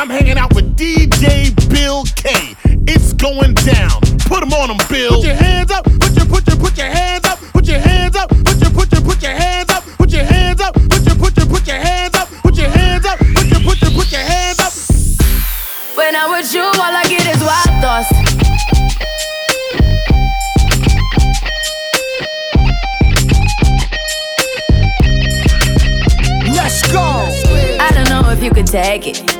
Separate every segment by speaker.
Speaker 1: DJ Bill K. It's going down. Put them on them, Bill.
Speaker 2: Put your hands up. Put your put your put your hands up. Put your hands up. Put your put your put your hands up. Put your hands up. Put your put your put your hands up. Put your hands up. Put your put your put your hands up.
Speaker 3: When I'm with you, all I get is wild thoughts.
Speaker 1: Let's go.
Speaker 3: I don't know if you could take it.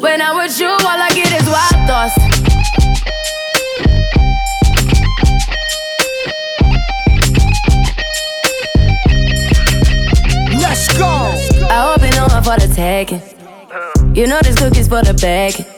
Speaker 3: When I'm with you, all I get is wild thoughts.
Speaker 1: Let's go.
Speaker 3: I hope you know I'm for the taking. You know this cookie's for the bag.